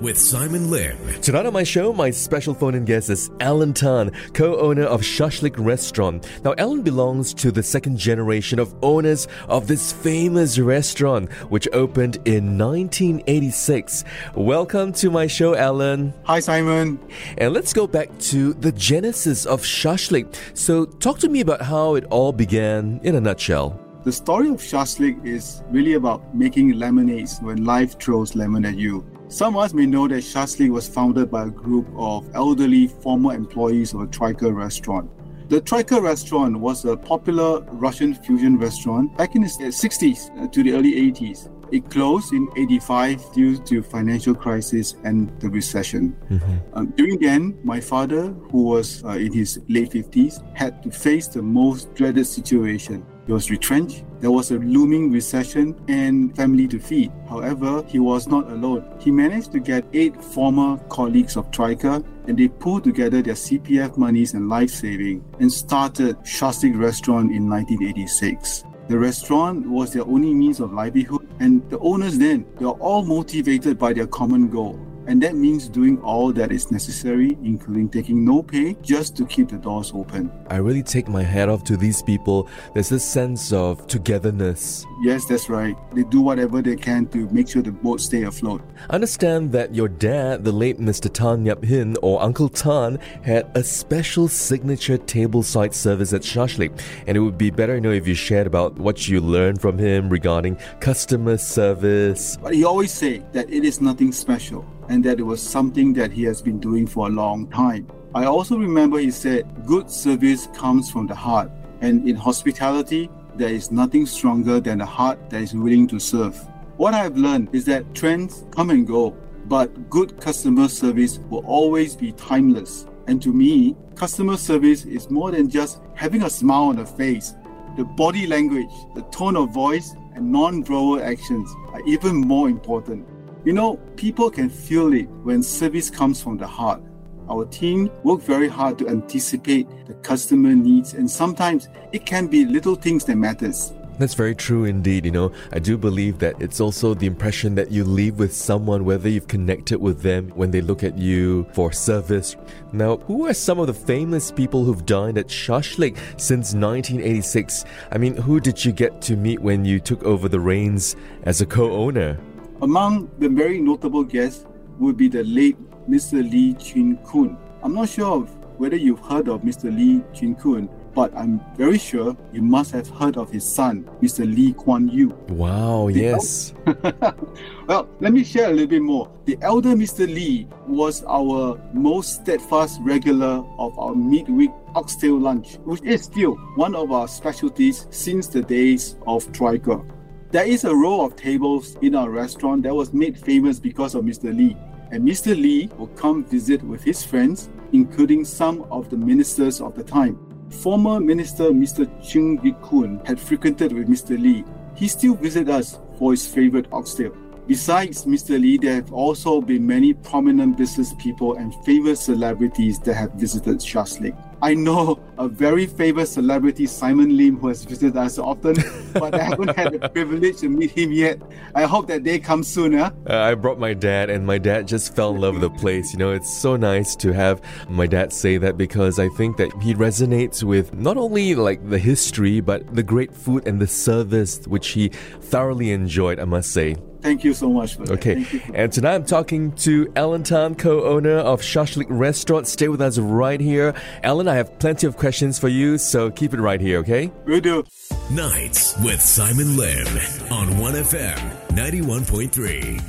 with Simon Lim. Tonight on my show, my special phone in guest is Alan Tan, co-owner of Shashlik Restaurant. Now, Alan belongs to the second generation of owners of this famous restaurant, which opened in 1986. Welcome to my show, Alan. Hi, Simon. And let's go back to the genesis of Shashlik. So, talk to me about how it all began in a nutshell. The story of Shashlik is really about making lemonades when life throws lemon at you. Some of us may know that Shashlik was founded by a group of elderly former employees of a Troika restaurant. The Troika restaurant was a popular Russian fusion restaurant back in the 60s uh, to the early 80s. It closed in 85 due to financial crisis and the recession. Mm-hmm. Um, during then, my father, who was uh, in his late 50s, had to face the most dreaded situation. He was retrenched, there was a looming recession and family to feed. However, he was not alone. He managed to get eight former colleagues of Troika and they pulled together their CPF monies and life saving and started Shashlik Restaurant in 1986. The restaurant was their only means of livelihood, and the owners then, they are all motivated by their common goal and that means doing all that is necessary, including taking no pay, just to keep the doors open. I really take my hat off to these people. There's this sense of togetherness. Yes, that's right. They do whatever they can to make sure the boat stay afloat. I understand that your dad, the late Mr. Tan Yap Hin, or Uncle Tan, had a special signature tableside service at Shashlik, and it would be better you know if you shared about what you learned from him regarding customer service. But he always say that it is nothing special and that it was something that he has been doing for a long time. I also remember he said, Good service comes from the heart, and in hospitality, there is nothing stronger than a heart that is willing to serve. What I've learned is that trends come and go, but good customer service will always be timeless. And to me, customer service is more than just having a smile on the face. The body language, the tone of voice, and non-verbal actions are even more important. You know, people can feel it when service comes from the heart. Our team work very hard to anticipate the customer needs and sometimes it can be little things that matters. That's very true indeed. You know, I do believe that it's also the impression that you leave with someone, whether you've connected with them when they look at you for service. Now, who are some of the famous people who've dined at Shashlik since 1986? I mean, who did you get to meet when you took over the reins as a co owner? Among the very notable guests would be the late Mr. Lee Chin Koon. I'm not sure whether you've heard of Mr. Lee Chin Koon, but I'm very sure you must have heard of his son, Mr. Lee Kuan Yew. Wow, the yes. El- well, let me share a little bit more. The elder Mr. Lee was our most steadfast regular of our midweek oxtail lunch, which is still one of our specialties since the days of Troika. There is a row of tables in our restaurant that was made famous because of Mr. Lee. And Mr. Lee will come visit with his friends, including some of the ministers of the time. Former Minister Mr. Chung Yik Kun had frequented with Mr. Lee. He still visits us for his favorite oxtail. Besides Mr. Lee, there have also been many prominent business people and famous celebrities that have visited Shashlik. I know a very famous celebrity, Simon Lim, who has visited us often, but I haven't had the privilege to meet him yet. I hope that day comes soon. Huh? Uh, I brought my dad, and my dad just fell in love with the place. You know, it's so nice to have my dad say that because I think that he resonates with not only like the history, but the great food and the service, which he thoroughly enjoyed, I must say. Thank you so much. Okay. And tonight I'm talking to Alan Tan, co-owner of Shashlik Restaurant. Stay with us right here. Alan, I have plenty of questions for you, so keep it right here, okay? We do. Nights with Simon Lim on 1FM 91.3.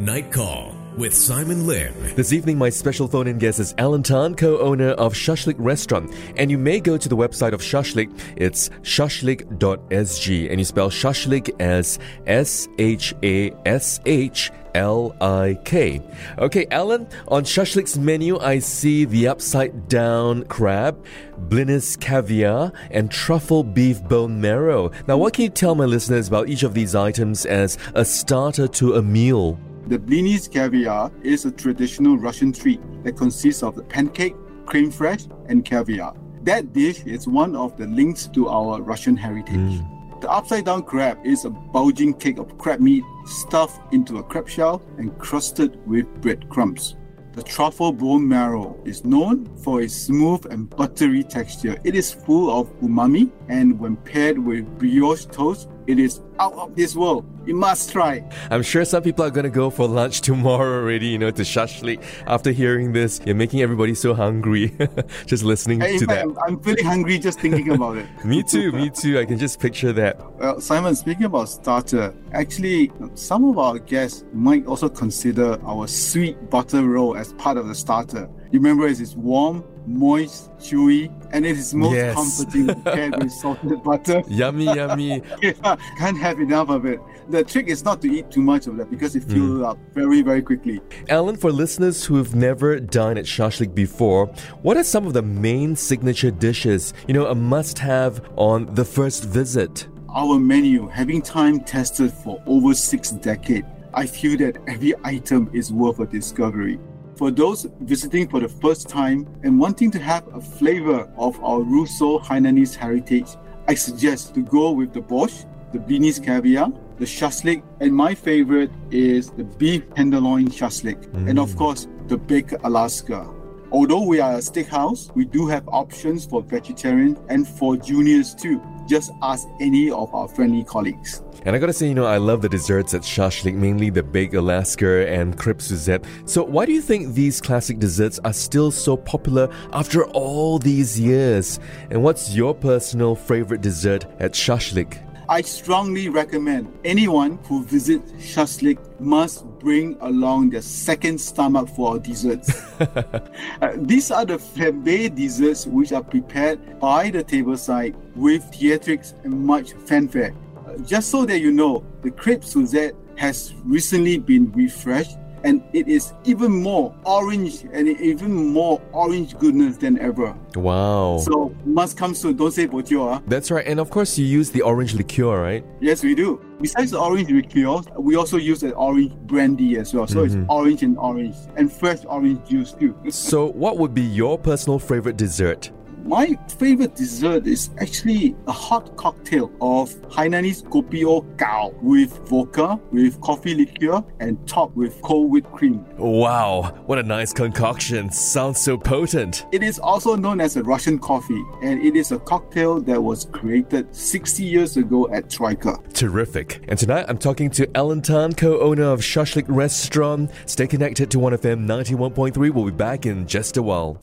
Night Call with Simon Lim. This evening, my special phone in guest is Alan Tan, co owner of Shashlik Restaurant. And you may go to the website of Shashlik. It's shashlik.sg. And you spell Shashlik as S H A S H L I K. Okay, Alan, on Shashlik's menu, I see the upside down crab, Blinis caviar, and truffle beef bone marrow. Now, what can you tell my listeners about each of these items as a starter to a meal? The blinis caviar is a traditional Russian treat that consists of the pancake, creme fraiche, and caviar. That dish is one of the links to our Russian heritage. Mm. The upside down crab is a bulging cake of crab meat stuffed into a crab shell and crusted with breadcrumbs. The truffle bone marrow is known for its smooth and buttery texture. It is full of umami, and when paired with brioche toast, it is out of this world. You must try. I'm sure some people are going to go for lunch tomorrow already, you know, to shashlik. After hearing this, you're making everybody so hungry just listening to fact, that. I'm, I'm feeling hungry just thinking about it. me too, me too. I can just picture that. Well, Simon, speaking about starter, actually, some of our guests might also consider our sweet butter roll as part of the starter. You remember it is warm, moist, chewy, and it is most Yes. comforting paired with salted butter. Yummy, yummy. Yeah, can't have enough of it. The trick is not to eat too much of that because it fills mm. up very, very quickly. Alan, for listeners who've never dined at Shashlik before, what are some of the main signature dishes, you know, a must have on the first visit? Our menu, having time tested for over six decades, I feel that every item is worth a discovery. For those visiting for the first time and wanting to have a flavor of our Russo Hainanese heritage, I suggest to go with the borscht, the Blinis caviar, the shashlik, and my favorite is the beef tenderloin shashlik, and of mm. course the baked Alaska. Although we are a steakhouse, we do have options for vegetarian and for juniors too. Just ask any of our friendly colleagues. And I gotta say, you know, I love the desserts at Shashlik, mainly the baked Alaska and crepe Suzette. So, why do you think these classic desserts are still so popular after all these years? And what's your personal favorite dessert at Shashlik? I strongly recommend anyone who visits Shashlik must bring along their second stomach for our desserts. Uh, these are the flambe desserts which are prepared by the tableside with theatrics and much fanfare. Uh, just so that you know, the crepe Suzette has recently been refreshed and it is even more orange and even more orange goodness than ever. Wow. So must come soon. Don't say botio. ah. That's right. And of course, you use the orange liqueur, right? Yes, we do. Besides the orange liqueur, we also use an orange brandy as well. So it's orange and orange and fresh orange juice too. So, what would be your personal favorite dessert? My favorite dessert is actually a hot cocktail of Hainanese kopi o gao with vodka, with coffee liqueur, and topped with cold whipped cream. Wow, what a nice concoction. Sounds so potent. It is also known as a Russian coffee, and it is a cocktail that was created 60 years ago at Troika. Terrific. And tonight I'm talking to Alan Tan, co owner of Shashlik Restaurant. Stay connected to 1FM 91.3. We'll be back in just a while.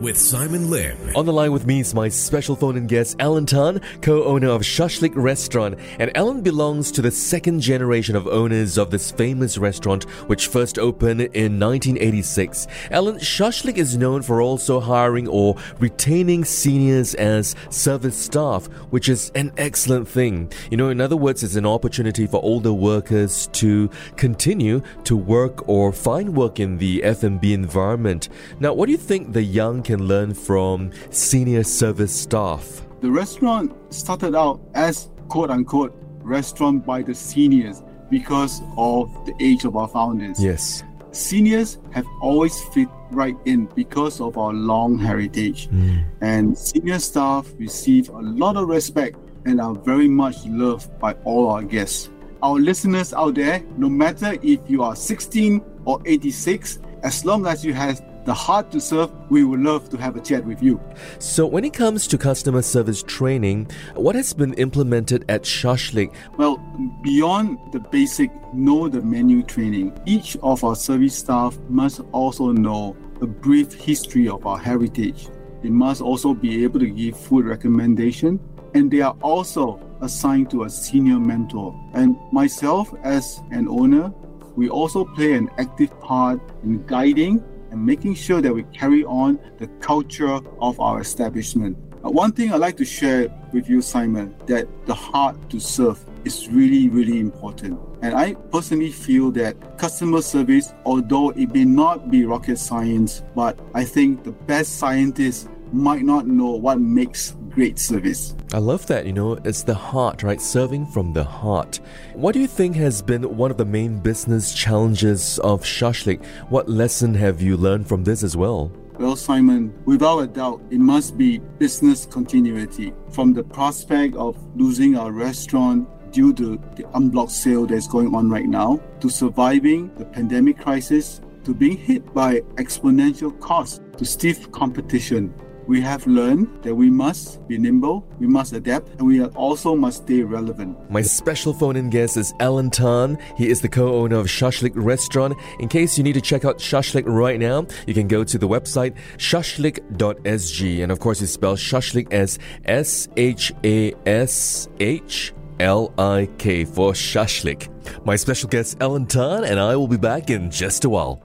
with Simon Lim. On the line with me is my special phone in guest, Alan Tan, co owner of Shashlik Restaurant. And Alan belongs to the second generation of owners of this famous restaurant, which first opened in 1986. Alan, Shashlik is known for also hiring or retaining seniors as service staff, which is an excellent thing. You know, in other words, it's an opportunity for older workers to continue to work or find work in the F&B environment. Now, what do you think the young can learn from senior service staff? The restaurant started out as quote unquote restaurant by the seniors because of the age of our founders. Yes. Seniors have always fit right in because of our long heritage. Hmm. And senior staff receive a lot of respect and are very much loved by all our guests. Our listeners out there, no matter if you are 16 or 86, as long as you have the heart to serve, we would love to have a chat with you. So, when it comes to customer service training, what has been implemented at Shashlik? Well, beyond the basic know the menu training, each of our service staff must also know a brief history of our heritage. They must also be able to give food recommendation, and they are also assigned to a senior mentor. And myself, as an owner, we also play an active part in guiding and making sure that we carry on the culture of our establishment. Uh, One thing I'd like to share with you, Simon, that the heart to serve is really, really important. And I personally feel that customer service, although it may not be rocket science, but I think the best scientists might not know what makes great service. I love that, you know, it's the heart, right? Serving from the heart. What do you think has been one of the main business challenges of Shashlik? What lesson have you learned from this as well? Well, Simon, without a doubt, it must be business continuity. From the prospect of losing our restaurant due to the en bloc sale that's going on right now, to surviving the pandemic crisis, to being hit by exponential costs, to stiff competition, we have learned that we must be nimble, we must adapt, and we also must stay relevant. My special phone in guest is Alan Tan. He is the co owner of Shashlik Restaurant. In case you need to check out Shashlik right now, you can go to the website shashlik.sg. And of course, you spell Shashlik as S H A S H. L I K for Shashlik. My special guest, Alan Tan, and I will be back in just a while.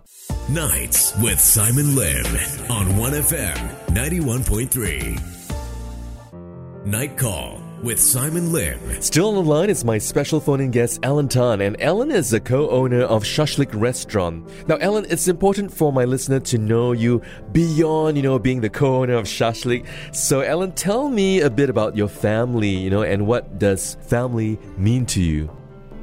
Nights with Simon Lim on 1FM 91.3. Night Call with Simon Lim. Still on the line is my special phone in guest, Alan Tan, and Alan is the co owner of Shashlik Restaurant. Now, Alan, it's important for my listener to know you beyond, you know, being the co owner of Shashlik. So, Alan, tell me a bit about your family, you know, and what does family mean to you?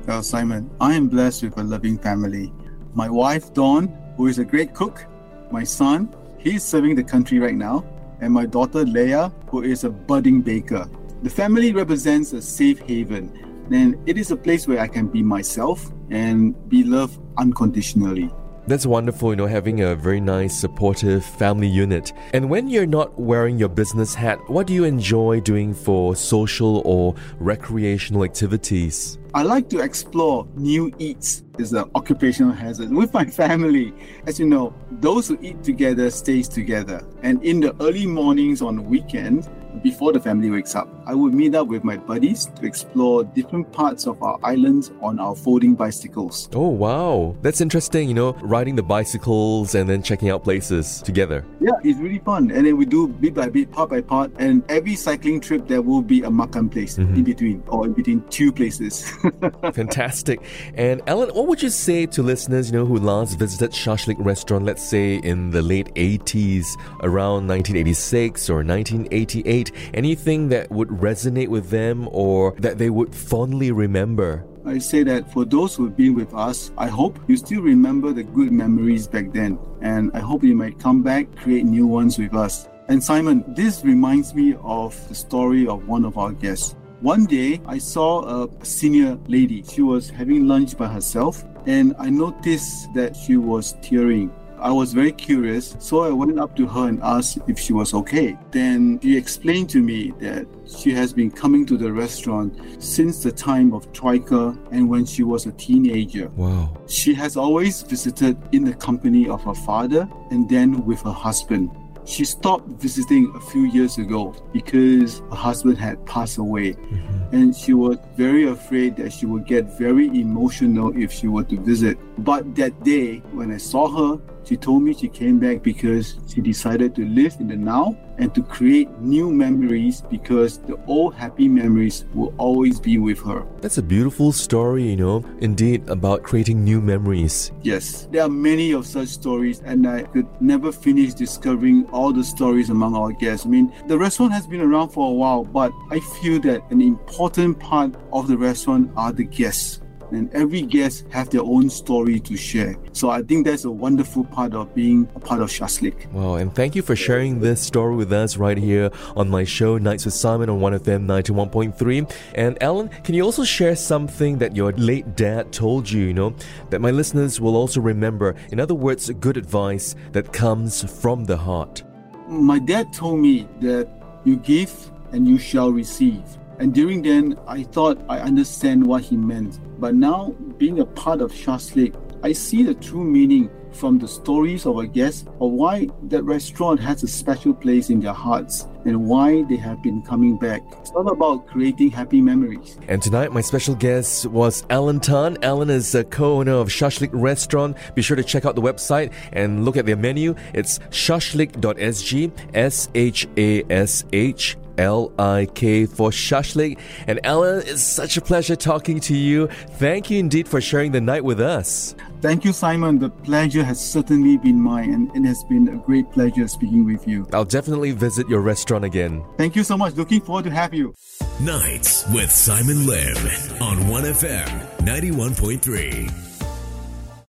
Well, Simon, I am blessed with a loving family. My wife, Dawn, who is a great cook, my son, he's serving the country right now, and my daughter, Leia, who is a budding baker. The family represents a safe haven, and it is a place where I can be myself and be loved unconditionally. That's wonderful, you know, having a very nice, supportive family unit. And when you're not wearing your business hat, what do you enjoy doing for social or recreational activities? I like to explore new eats is an occupational hazard with my family. As you know, those who eat together stays together. And in the early mornings on the weekend, before the family wakes up, I would meet up with my buddies to explore different parts of our islands on our folding bicycles. Oh, wow. That's interesting, you know, riding the bicycles and then checking out places together. Yeah, it's really fun. And then we do bit by bit, part by part. And every cycling trip, there will be a makan place mm-hmm. in between or in between two places. Fantastic. And Alan, what would you say to listeners, you know, who last visited Shashlik restaurant, let's say in the late 80s, around 1986 or 1988? Anything that would resonate with them or that they would fondly remember? I say that for those who've been with us, I hope you still remember the good memories back then. And I hope you might come back, create new ones with us. And Simon, this reminds me of the story of one of our guests. One day, I saw a senior lady. She was having lunch by herself, and I noticed that she was tearing. I was very curious, so I went up to her and asked if she was okay. Then she explained to me that she has been coming to the restaurant since the time of Troika and when she was a teenager. Wow. She has always visited in the company of her father and then with her husband. She stopped visiting a few years ago because her husband had passed away. Mm-hmm. And she was very afraid that she would get very emotional if she were to visit. But that day, when I saw her, she told me she came back because she decided to live in the now and to create new memories because the old happy memories will always be with her. That's a beautiful story, you know, indeed, about creating new memories. Yes, there are many of such stories, and I could never finish discovering all the stories among our guests. I mean, the restaurant has been around for a while, but I feel that an important part of the restaurant are the guests and every guest have their own story to share. So I think that's a wonderful part of being a part of Shashlik. Wow, and thank you for sharing this story with us right here on my show, Nights with Simon on 1FM 91.3. And Alan, can you also share something that your late dad told you, you know, that my listeners will also remember? In other words, good advice that comes from the heart. My dad told me that you give and you shall receive. And during then, I thought I understand what he meant. But now, being a part of Shashlik, I see the true meaning from the stories of our guests of why that restaurant has a special place in their hearts and why they have been coming back. It's all about creating happy memories. And tonight, my special guest was Alan Tan. Alan is a co owner of Shashlik Restaurant. Be sure to check out the website and look at their menu. It's shashlik.sg, S H A S H L I K for Shashlik. And Alan, it's such a pleasure talking to you. Thank you indeed for sharing the night with us. Thank you, Simon. The pleasure has certainly been mine, and it has been a great pleasure speaking with you. I'll definitely visit your restaurant again. Thank you so much. Looking forward to have you. Nights with Simon Lim on 1FM 91.3.